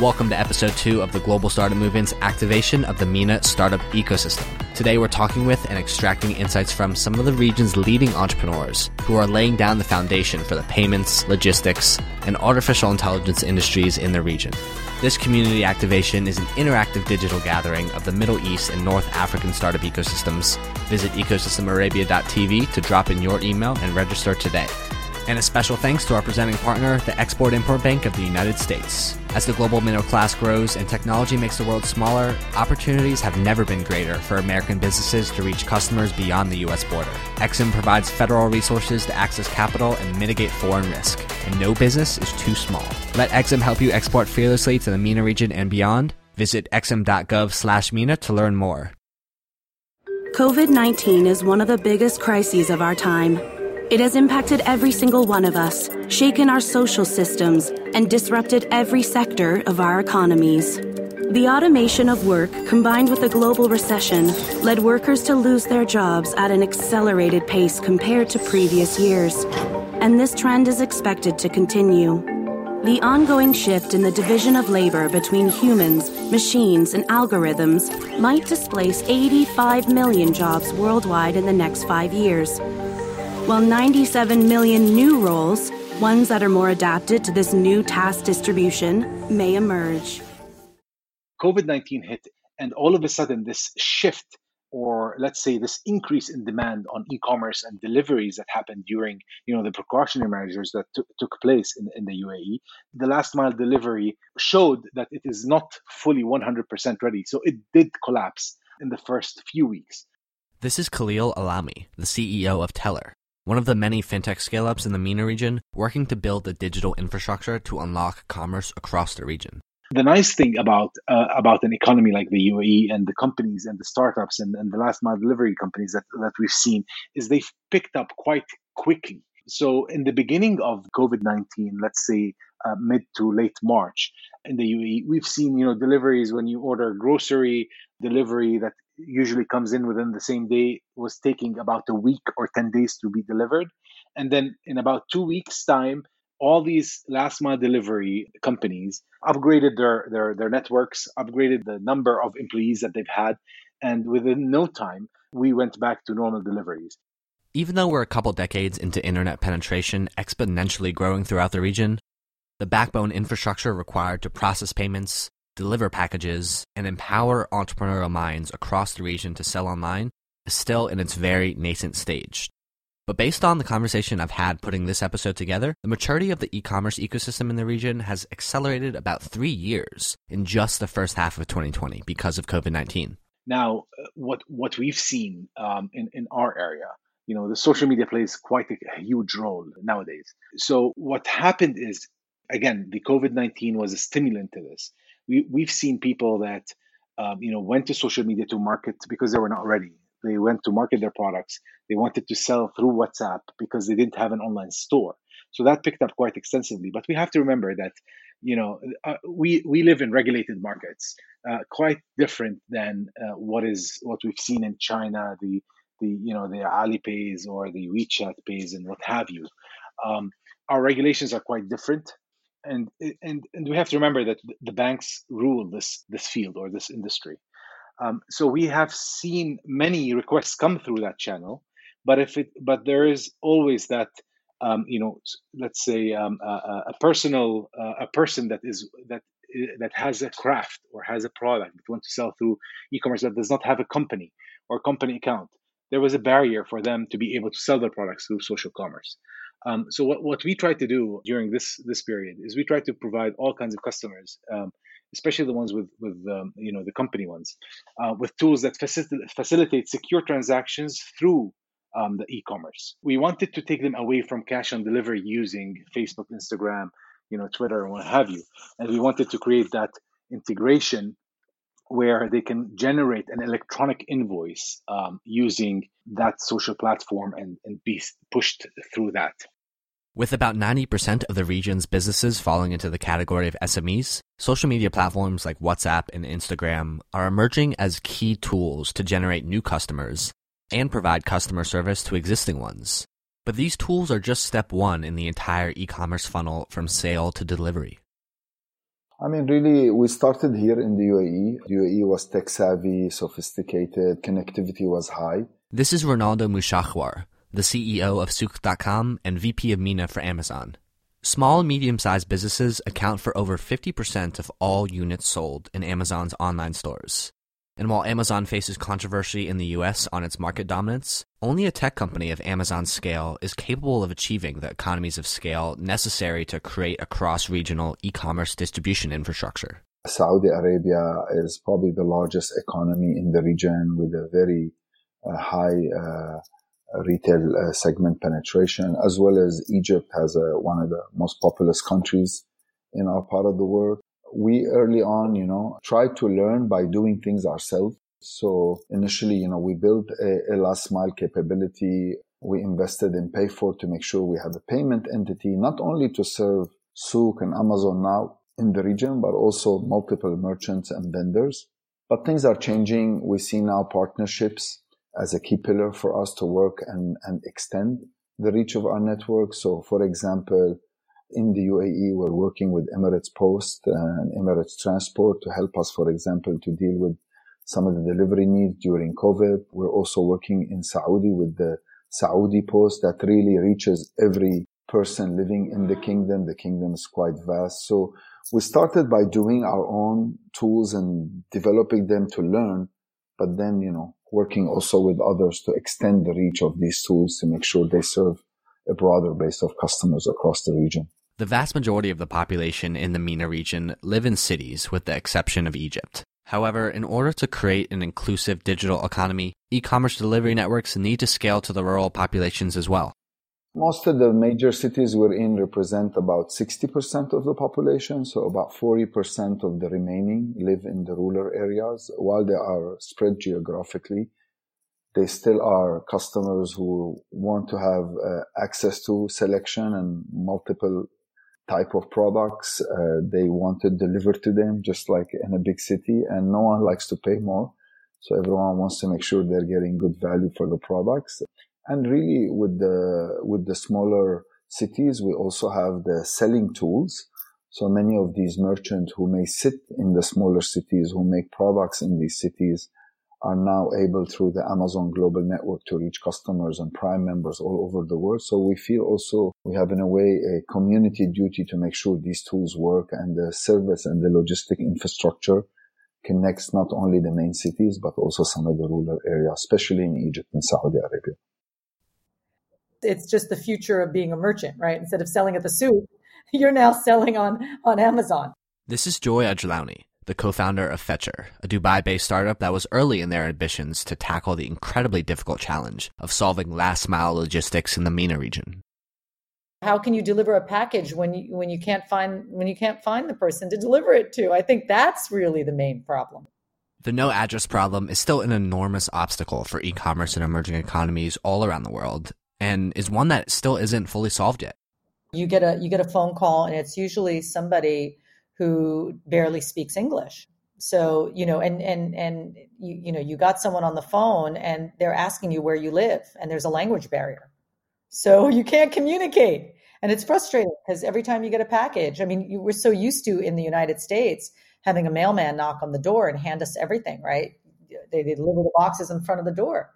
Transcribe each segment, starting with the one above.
Welcome to episode two of the Global Startup Movement's activation of the MENA startup ecosystem. Today we're talking with and extracting insights from some of the region's leading entrepreneurs who are laying down the foundation for the payments, logistics, and artificial intelligence industries in the region. This community activation is an interactive digital gathering of the Middle East and North African startup ecosystems. Visit ecosystemarabia.tv to drop in your email and register today. And a special thanks to our presenting partner, the Export Import Bank of the United States. As the global middle class grows and technology makes the world smaller, opportunities have never been greater for American businesses to reach customers beyond the U.S. border. Exim provides federal resources to access capital and mitigate foreign risk, and no business is too small. Let Exim help you export fearlessly to the MENA region and beyond. Visit exim.gov slash MENA to learn more. COVID 19 is one of the biggest crises of our time. It has impacted every single one of us, shaken our social systems, and disrupted every sector of our economies. The automation of work, combined with the global recession, led workers to lose their jobs at an accelerated pace compared to previous years. And this trend is expected to continue. The ongoing shift in the division of labor between humans, machines, and algorithms might displace 85 million jobs worldwide in the next five years while 97 million new roles, ones that are more adapted to this new task distribution, may emerge. COVID 19 hit, and all of a sudden, this shift, or let's say this increase in demand on e commerce and deliveries that happened during you know, the precautionary measures that t- took place in, in the UAE, the last mile delivery showed that it is not fully 100% ready. So it did collapse in the first few weeks. This is Khalil Alami, the CEO of Telr, one of the many fintech scale ups in the MENA region working to build the digital infrastructure to unlock commerce across the region. The nice thing about uh, about an economy like the UAE and the companies and the startups and, and the last mile delivery companies that, that we've seen is they've picked up quite quickly. So in the beginning of COVID nineteen, let's say uh, mid to late March in the UAE, we've seen you know deliveries when you order grocery delivery that usually comes in within the same day was taking about a week or 10 days to be delivered. And then in about two weeks time all these last mile delivery companies upgraded their, their their networks upgraded the number of employees that they've had and within no time we went back to normal deliveries. Even though we're a couple decades into internet penetration exponentially growing throughout the region the backbone infrastructure required to process payments deliver packages, and empower entrepreneurial minds across the region to sell online is still in its very nascent stage. But based on the conversation I've had putting this episode together, the maturity of the e commerce ecosystem in the region has accelerated about three years in just the first half of 2020 because of COVID 19. Now, what, what we've seen um, in, in our area, you know, the social media plays quite a, a huge role nowadays. So, what happened is, again, the COVID 19 was a stimulant to this we, we've seen people that um, you know went to social media to market because they were not ready. They went to market their products. They wanted to sell through whatsapp because they didn't have an online store. So that picked up quite extensively. But we have to remember that you know uh, we we live in regulated markets uh, quite different than uh, what is what we've seen in china the the you know the alipays or the wechat pays and what have you. Um, our regulations are quite different and and and we have to remember that the banks rule this this field or this industry. Um, so we have seen many requests come through that channel, but if it but there is always that um, you know let's say um, a, a, personal uh, a person that is that that has a craft or has a product that wants to sell through e-commerce that does not have a company or company account there was a barrier for them to be able to sell their products through social commerce um, so what, what we try to do during this this period is we try to provide all kinds of customers, um, especially the ones with with um, you know the company ones, uh, with tools that facil- facilitate secure transactions through um, the e-commerce. We wanted to take them away from cash on delivery using Facebook, Instagram, you know, Twitter, and what have you, and we wanted to create that integration where they can generate an electronic invoice um, using that social platform and, and be pushed through that. With about 90% of the region's businesses falling into the category of SMEs, social media platforms like WhatsApp and Instagram are emerging as key tools to generate new customers and provide customer service to existing ones. But these tools are just step one in the entire e commerce funnel from sale to delivery. I mean, really, we started here in the UAE. The UAE was tech savvy, sophisticated, connectivity was high. This is Ronaldo Mouchawar, the CEO of Souq.com and VP of MENA for Amazon. Small and medium sized businesses account for over 50% of all units sold in Amazon's online stores. And while Amazon faces controversy in the US on its market dominance, only a tech company of Amazon's scale is capable of achieving the economies of scale necessary to create a cross regional e commerce distribution infrastructure. Saudi Arabia is probably the largest economy in the region with a very uh, high uh, retail uh, segment penetration, as well as Egypt has a, one of the most populous countries in our part of the world we early on, you know, tried to learn by doing things ourselves. So initially, you know, we built a, a last mile capability. We invested in PayFort to make sure we have a payment entity, not only to serve Souq and Amazon now in the region, but also multiple merchants and vendors. But things are changing. We see now partnerships as a key pillar for us to work and, and extend the reach of our network. So, for example, in the UAE, we're working with Emirates Post uh, and Emirates Transport to help us, for example, to deal with some of the delivery needs during COVID. We're also working in Saudi with the Saudi Post that really reaches every person living in the kingdom. The kingdom is quite vast. So we started by doing our own tools and developing them to learn, but then, you know, working also with others to extend the reach of these tools to make sure they serve a broader base of customers across the region. The vast majority of the population in the MENA region live in cities with the exception of Egypt. However, in order to create an inclusive digital economy, e-commerce delivery networks need to scale to the rural populations as well. Most of the major cities we're in represent about 60% of the population, so about 40% of the remaining live in the rural areas. While they are spread geographically, they still are customers who want to have uh, access to selection and multiple type of products uh, they want to deliver to them, just like in a big city. And no one likes to pay more. So everyone wants to make sure they're getting good value for the products. And really with the, with the smaller cities, we also have the selling tools. So many of these merchants who may sit in the smaller cities, who make products in these cities, are now able through the Amazon global network to reach customers and prime members all over the world. So we feel also we have in a way a community duty to make sure these tools work and the service and the logistic infrastructure connects not only the main cities, but also some of the rural areas, especially in Egypt and Saudi Arabia. It's just the future of being a merchant, right? Instead of selling at the souq, you're now selling on, on Amazon. This is Joy Ajlouny the co-founder of Fetchr, a Dubai-based startup that was early in their ambitions to tackle the incredibly difficult challenge of solving last-mile logistics in the MENA region. How can you deliver a package when you when you can't find when you can't find the person to deliver it to? I think that's really the main problem. The no address problem is still an enormous obstacle for e-commerce in emerging economies all around the world and is one that still isn't fully solved yet. You get a you get a phone call and it's usually somebody who barely speaks English. So, you know, and, and, and, you, you know, you got someone on the phone and they're asking you where you live and there's a language barrier. So you can't communicate. And it's frustrating because every time you get a package, I mean, you were so used to in the United States having a mailman knock on the door and hand us everything, right? They, they deliver the boxes in front of the door.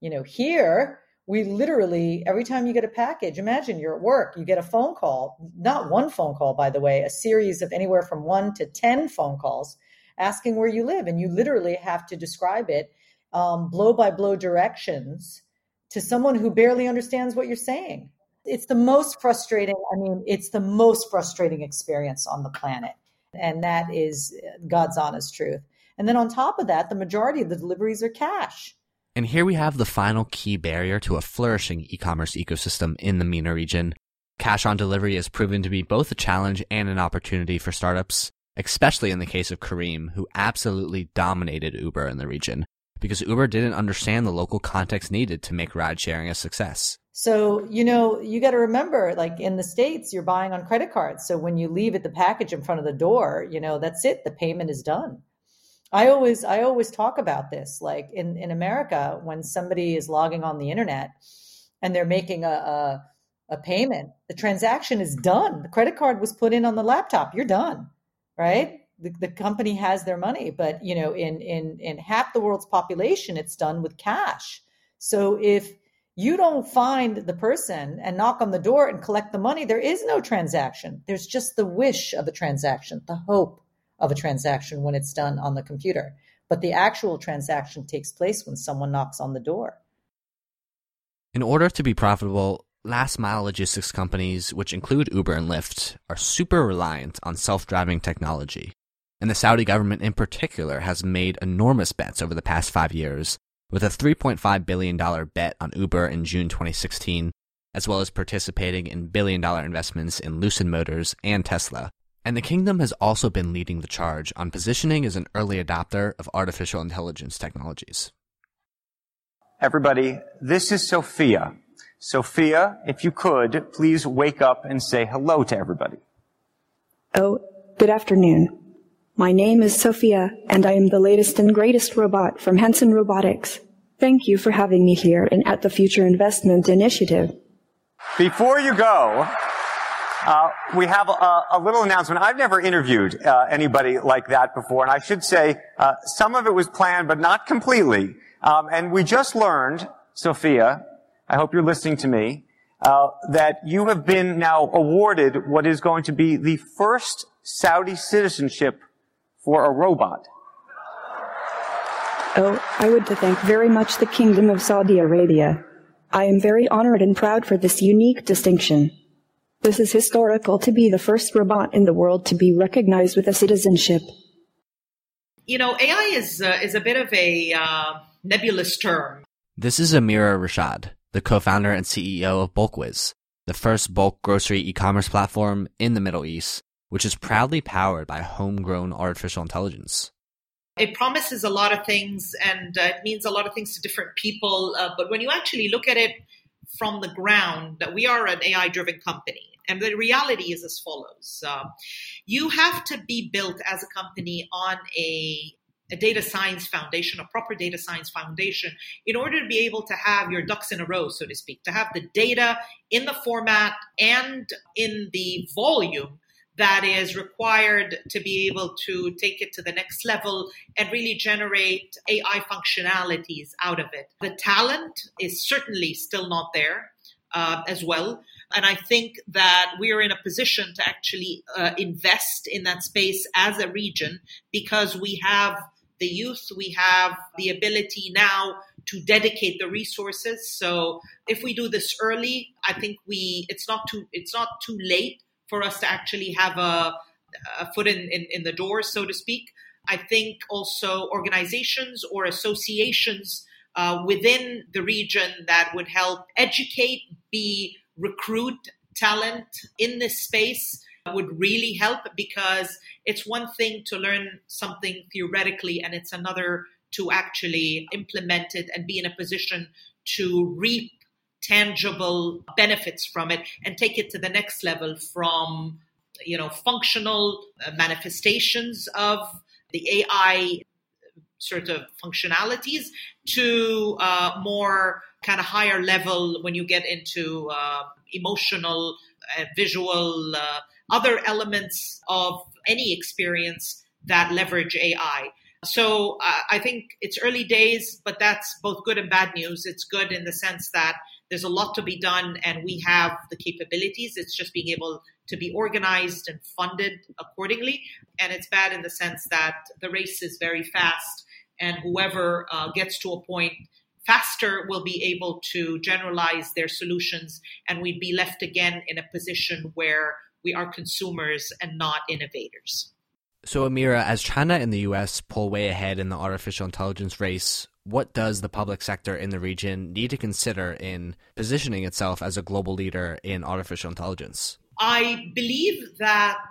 You know, here we literally every time you get a package imagine you're at work you get a phone call not one phone call by the way a series of anywhere from one to ten phone calls asking where you live and you literally have to describe it um, blow by blow directions to someone who barely understands what you're saying. It's the most frustrating i mean it's the most frustrating experience on the planet and that is god's honest truth. And then on top of that the majority of the deliveries are cash and here we have the final key barrier to a flourishing e-commerce ecosystem in the MENA region. Cash on delivery has proven to be both a challenge and an opportunity for startups, especially in the case of Careem, who absolutely dominated Uber in the region because Uber didn't understand the local context needed to make ride sharing a success. So, you know, you got to remember like in the States, you're buying on credit cards. So when you leave it the package in front of the door, you know, that's it. The payment is done. I always I always talk about this. Like in in America, when somebody is logging on the internet and they're making a, a a payment, the transaction is done. The credit card was put in on the laptop. You're done. right? The, the company has their money, but you know, in in in half the world's population, it's done with cash. So if you don't find the person and knock on the door and collect the money, there is no transaction. There's just the wish of a transaction, the hope of a transaction when it's done on the computer. But the actual transaction takes place when someone knocks on the door. In order to be profitable, last mile logistics companies, which include Uber and Lyft, are super reliant on self driving technology. And the Saudi government in particular has made enormous bets over the past five years, with a $3.5 billion bet on Uber in June 2016, as well as participating in billion dollar investments in Lucid Motors and Tesla. And the kingdom has also been leading the charge on positioning as an early adopter of artificial intelligence technologies. Everybody, this is Sophia. Sophia, if you could, please wake up and say hello to everybody. Oh, good afternoon. My name is Sophia, and I am the latest and greatest robot from Hanson Robotics. Thank you for having me here and at the Future Investment Initiative. Before you go, uh, we have a, a, little announcement. I've never interviewed uh, anybody like that before, and I should say uh, some of it was planned, but not completely. Um, and we just learned, Sophia, I hope you're listening to me, uh, that you have been now awarded what is going to be the first Saudi citizenship for a robot. Oh, I would to thank very much the Kingdom of Saudi Arabia. I am very honored and proud for this unique distinction. This is historical to be the first robot in the world to be recognized with a citizenship. You know, AI is uh, is a bit of a uh, nebulous term. This is Amira Rashad, the co-founder and CEO of Bulkwhiz, the first bulk grocery e-commerce platform in the Middle East, which is proudly powered by homegrown artificial intelligence. It promises a lot of things and uh, it means a lot of things to different people. Uh, but when you actually look at it from the ground, that we are an AI driven company. And the reality is as follows uh, you have to be built as a company on a a data science foundation, a proper data science foundation, in order to be able to have your ducks in a row, so to speak, to have the data in the format and in the volume that is required to be able to take it to the next level and really generate AI functionalities out of it. The talent is certainly still not there uh, as well. And I think that we are in a position to actually uh, invest in that space as a region because we have the youth, we have the ability now to dedicate the resources. So if we do this early, I think we it's not too it's not too late for us to actually have a, a foot in, in, in the door, so to speak. I think also organizations or associations uh, within the region that would help educate, be recruit talent in this space would really help because it's one thing to learn something theoretically and it's another to actually implement it and be in a position to reap tangible benefits from it and take it to the next level from you know functional uh, manifestations of the AI sort of functionalities to uh, more kind of higher level when you get into uh, emotional, uh, visual, uh, other elements of any experience that leverage AI. So uh, I think it's early days, but that's both good and bad news. It's good in the sense that there's a lot to be done and we have the capabilities. It's just being able to be organized and funded accordingly. And it's bad in the sense that the race is very fast and whoever uh, gets to a point faster will be able to generalize their solutions and we'd be left again in a position where we are consumers and not innovators. So, Amira, as China and the US pull way ahead in the artificial intelligence race, what does the public sector in the region need to consider in positioning itself as a global leader in artificial intelligence? I believe that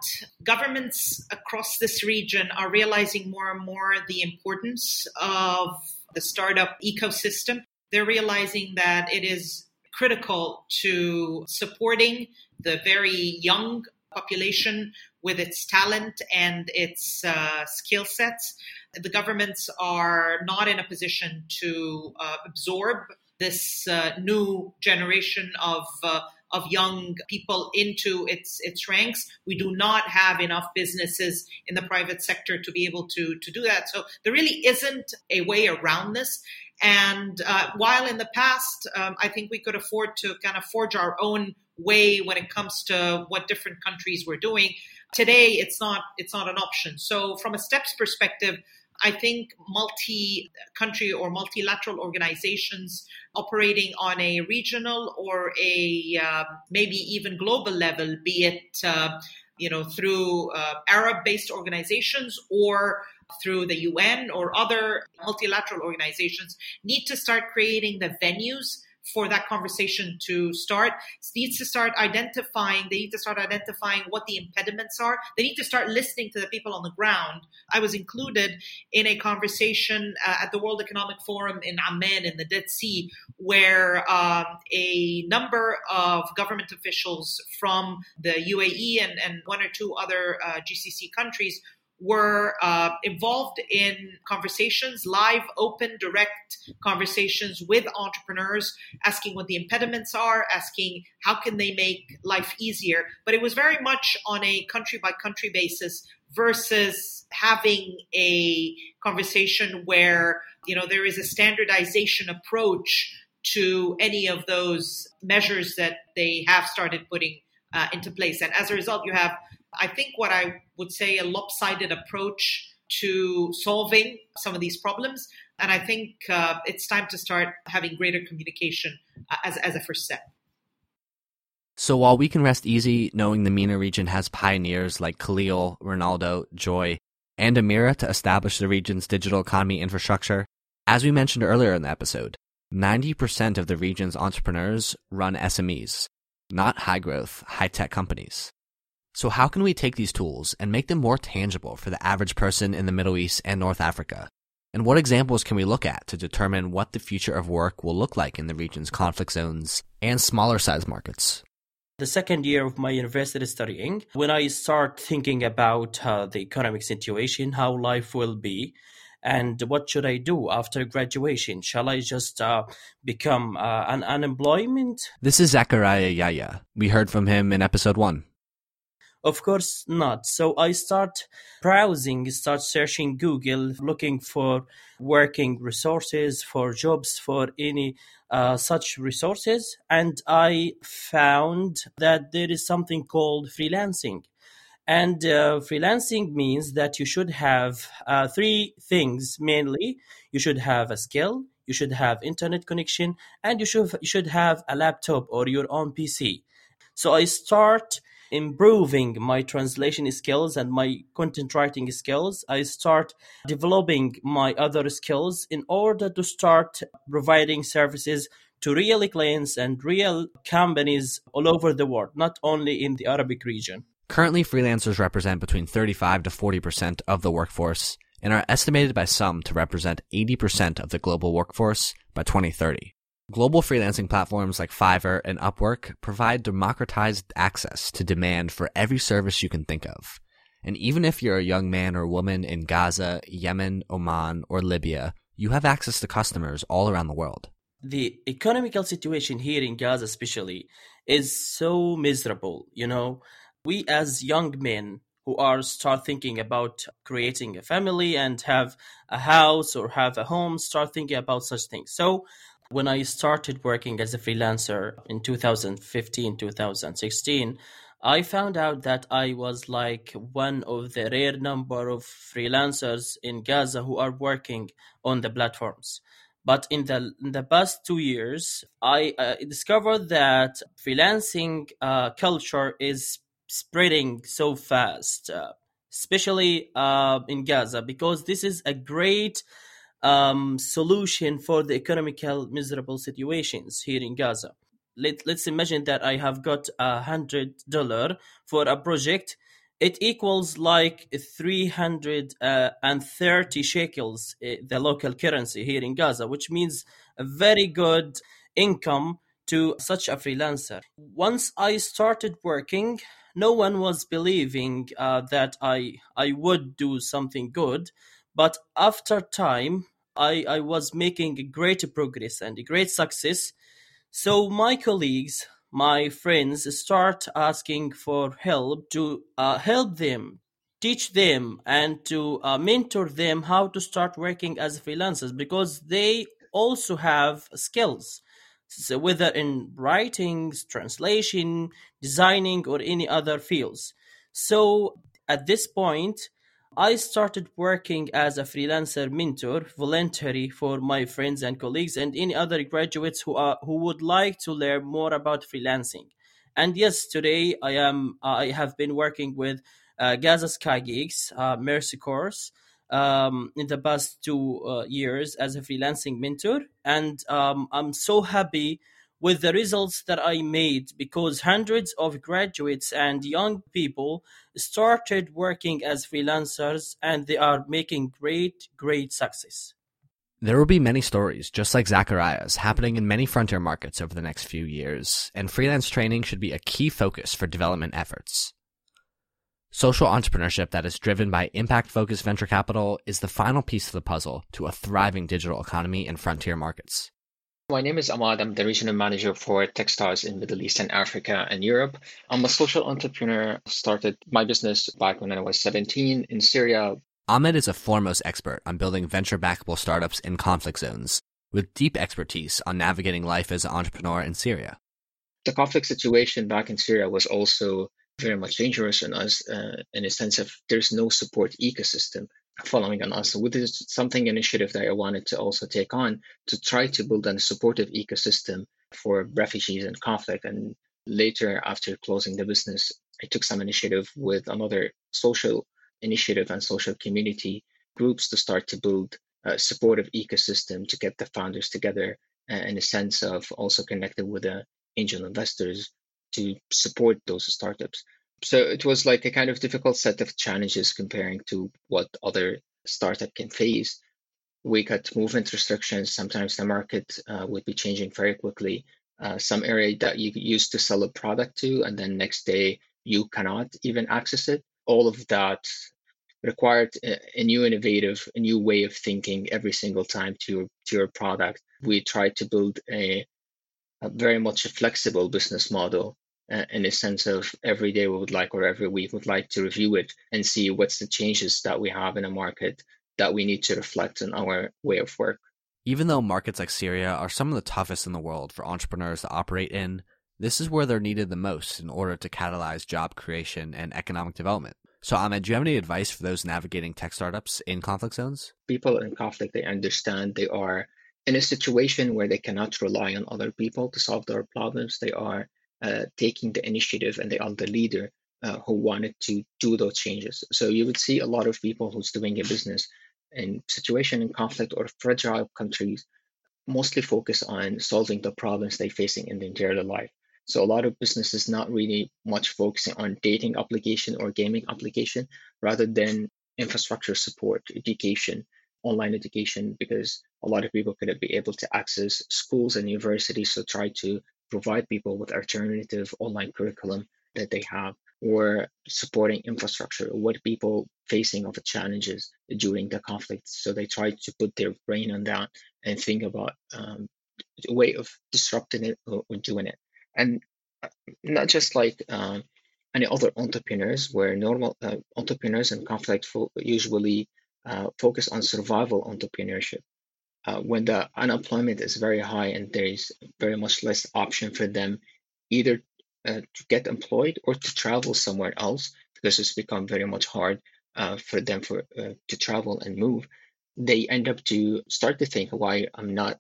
governments across this region are realizing more and more the importance of the startup ecosystem. They're realizing that it is critical to supporting the very young population with its talent and its uh, skill sets. The governments are not in a position to uh, absorb this uh, new generation of uh, of young people into its its ranks. We do not have enough businesses in the private sector to be able to to do that. So there really isn't a way around this. And uh, while in the past, um, I think we could afford to kind of forge our own way when it comes to what different countries were doing. Today, it's not it's not an option. So, from a steps perspective, I think multi country or multilateral organizations operating on a regional or a uh, maybe even global level, be it uh, you know through uh, Arab based organizations or through the UN or other multilateral organizations, need to start creating the venues for that conversation to start. Needs to start identifying, they need to start identifying what the impediments are. They need to start listening to the people on the ground. I was included in a conversation uh, at the World Economic Forum in Amman in the Dead Sea, where um, a number of government officials from the UAE and, and one or two other uh, GCC countries were uh, involved in conversations, live, open, direct conversations with entrepreneurs, asking what the impediments are, asking how can they make life easier. But it was very much on a country by country basis versus having a conversation where you know there is a standardization approach to any of those measures that they have started putting uh, into place. And as a result, you have I think what I would say a lopsided approach to solving some of these problems. And I think uh, it's time to start having greater communication uh, as, as a first step. So while we can rest easy knowing the MENA region has pioneers like Khalil, Ronaldo, Joy, and Amira to establish the region's digital economy infrastructure, as we mentioned earlier in the episode, 90% of the region's entrepreneurs run SMEs, not high growth, high tech companies. So, how can we take these tools and make them more tangible for the average person in the Middle East and North Africa? And what examples can we look at to determine what the future of work will look like in the region's conflict zones and smaller size markets? The second year of my university studying, when I start thinking about uh, the economic situation, how life will be, and what should I do after graduation? Shall I just uh, become uh, an unemployment? This is Zachariah Yaya. We heard from him in episode one. Of course not. So I start browsing, start searching Google, looking for working resources, for jobs, for any uh, such resources. And I found that there is something called freelancing. And uh, freelancing means that you should have uh, three things mainly. You should have a skill, you should have internet connection, and you should, you should have a laptop or your own PC. So I start improving my translation skills and my content writing skills, I start developing my other skills in order to start providing services to real clients and real companies all over the world, not only in the Arabic region. Currently, freelancers represent between 35 to 40% of the workforce and are estimated by some to represent 80% of the global workforce by 2030. Global freelancing platforms like Fiverr and Upwork provide democratized access to demand for every service you can think of. And even if you're a young man or woman in Gaza, Yemen, Oman, or Libya, you have access to customers all around the world. The economical situation here in Gaza, especially, is so miserable. You know, we as young men who are start thinking about creating a family and have a house or have a home start thinking about such things so when I started working as a freelancer in 2015, 2016, I found out that I was like one of the rare number of freelancers in Gaza who are working on the platforms. But in the in the past two years, I uh, discovered that freelancing uh, culture is spreading so fast, uh, especially uh, in Gaza, because this is a great um, solution for the economical miserable situations here in Gaza. Let, let's imagine that I have got a hundred dollar for a project. It equals like 330 uh, shekels, uh, the local currency here in Gaza, which means a very good income to such a freelancer. Once I started working, no one was believing uh, that I I would do something good but after time, I, I was making great progress and great success. So my colleagues, my friends start asking for help to uh, help them teach them and to uh, mentor them how to start working as freelancers because they also have skills so whether in writing translation designing or any other fields so at this point I started working as a freelancer mentor, voluntary for my friends and colleagues and any other graduates who are who would like to learn more about freelancing. And yes, today I am I have been working with uh, Gaza Sky Geeks, uh, Mercy Corps, um, in the past two uh, years as a freelancing mentor, and um, I'm so happy with the results that I made because hundreds of graduates and young people started working as freelancers and they are making great, great success. There will be many stories, just like Zachariah's, happening in many frontier markets over the next few years, and freelance training should be a key focus for development efforts. Social entrepreneurship that is driven by impact focused venture capital is the final piece of the puzzle to a thriving digital economy in frontier markets. My name is Ahmad. I'm the regional manager for Techstars in Middle East and Africa and Europe. I'm a social entrepreneur. I started my business back when I was 17 in Syria. Ahmed is a foremost expert on building venture backable startups in conflict zones, with deep expertise on navigating life as an entrepreneur in Syria. The conflict situation back in Syria was also very much dangerous in us uh, in a sense of there's no support ecosystem following on us. So this something initiative that I wanted to also take on to try to build a supportive ecosystem for refugees and conflict. And later, after closing the business, I took some initiative with another social initiative and social community groups to start to build a supportive ecosystem to get the founders together uh, in a sense of also connected with the angel investors to support those startups. So it was like a kind of difficult set of challenges comparing to what other startup can face. We got movement restrictions. Sometimes the market uh, would be changing very quickly. Uh, some area that you used to sell a product to, and then next day you cannot even access it. All of that required a, new innovative, a new way of thinking every single time to your, to your product. We tried to build a, a very much a flexible business model uh, in a sense of every day we would like or every week would like to review it and see what's the changes that we have in a market that we need to reflect in our way of work. Even though markets like Syria are some of the toughest in the world for entrepreneurs to operate in, this is where they're needed the most in order to catalyze job creation and economic development. So, Ahmed, do you have any advice for those navigating tech startups in conflict zones? People in conflict, they understand they are in a situation where they cannot rely on other people to solve their problems. They are taking the initiative and they are the leader uh, who wanted to do those changes. So you would see a lot of people who's doing a business in situation in conflict or fragile countries mostly focus on solving the problems they're facing in their daily life. So a lot of businesses not really much focusing on dating application or gaming application rather than infrastructure support, education, online education, because a lot of people couldn't be able to access schools and universities. So try to provide people with alternative online curriculum that they have or supporting infrastructure what people facing of the challenges during the conflict. So they try to put their brain on that and think about um, a way of disrupting it or, or, doing it. And uh, not just like um, any other entrepreneurs where normal uh, entrepreneurs in conflict fo- usually uh, focus on survival entrepreneurship uh, when the unemployment is very high and there is very much less option for them either uh, to get employed or to travel somewhere else because it's become very much hard uh, for them for uh, to travel and move they end up to start to think why i'm not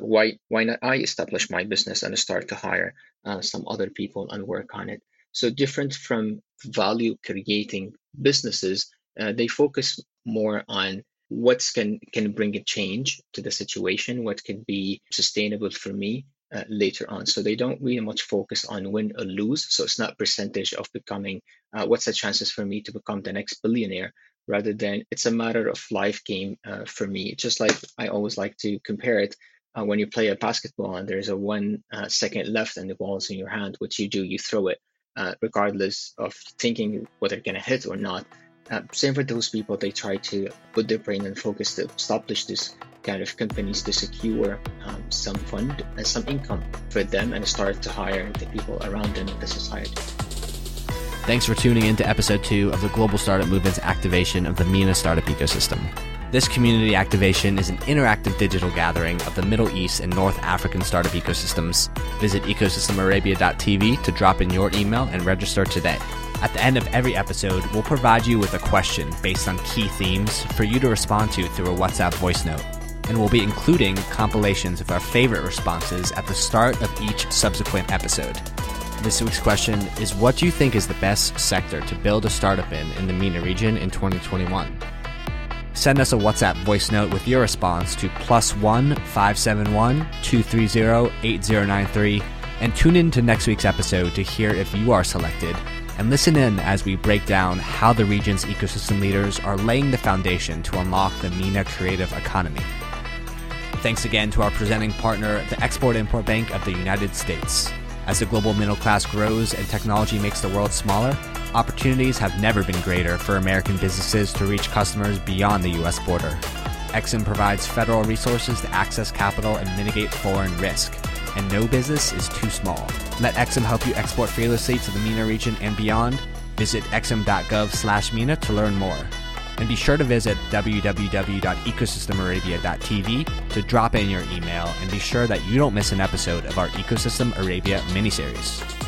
why why not i establish my business and start to hire uh, some other people and work on it? So different from value creating businesses uh, they focus more on what can can bring a change to the situation what can be sustainable for me uh, later on. So they don't really much focus on win or lose. So it's not percentage of becoming uh, what's the chances for me to become the next billionaire rather than it's a matter of life game uh, for me. Just like i always like to compare it uh, when you play a basketball and there's a one uh, second left and the ball is in your hand what you do you throw it uh, regardless of thinking whether it's going to hit or not uh, same for those people, they try to put their brain and focus to establish this kind of companies to secure um, some fund and some income for them and start to hire the people around them in the society. Thanks for tuning in to episode two of the Global Startup Movement's activation of the MENA startup ecosystem. This community activation is an interactive digital gathering of the Middle East and North African startup ecosystems. Visit ecosystemarabia.tv to drop in your email and register today. At the end of every episode, we'll provide you with a question based on key themes for you to respond to through a WhatsApp voice note. And we'll be including compilations of our favorite responses at the start of each subsequent episode. This week's question is What do you think is the best sector to build a startup in in the MENA region in 2021? Send us a WhatsApp voice note with your response to plus one five seven one two three zero eight zero nine three and tune in to next week's episode to hear if you are selected and listen in as we break down how the region's ecosystem leaders are laying the foundation to unlock the MENA creative economy. Thanks again to our presenting partner, the Export Import Bank of the United States. As the global middle class grows and technology makes the world smaller, opportunities have never been greater for American businesses to reach customers beyond the U.S. border. Exim provides federal resources to access capital and mitigate foreign risk, and no business is too small. Let Exim help you export fearlessly to the MENA region and beyond. Visit exim.gov slash MENA to learn more. And be sure to visit www.ecosystemarabia.tv to drop in your email and be sure that you don't miss an episode of our Ecosystem Arabia miniseries.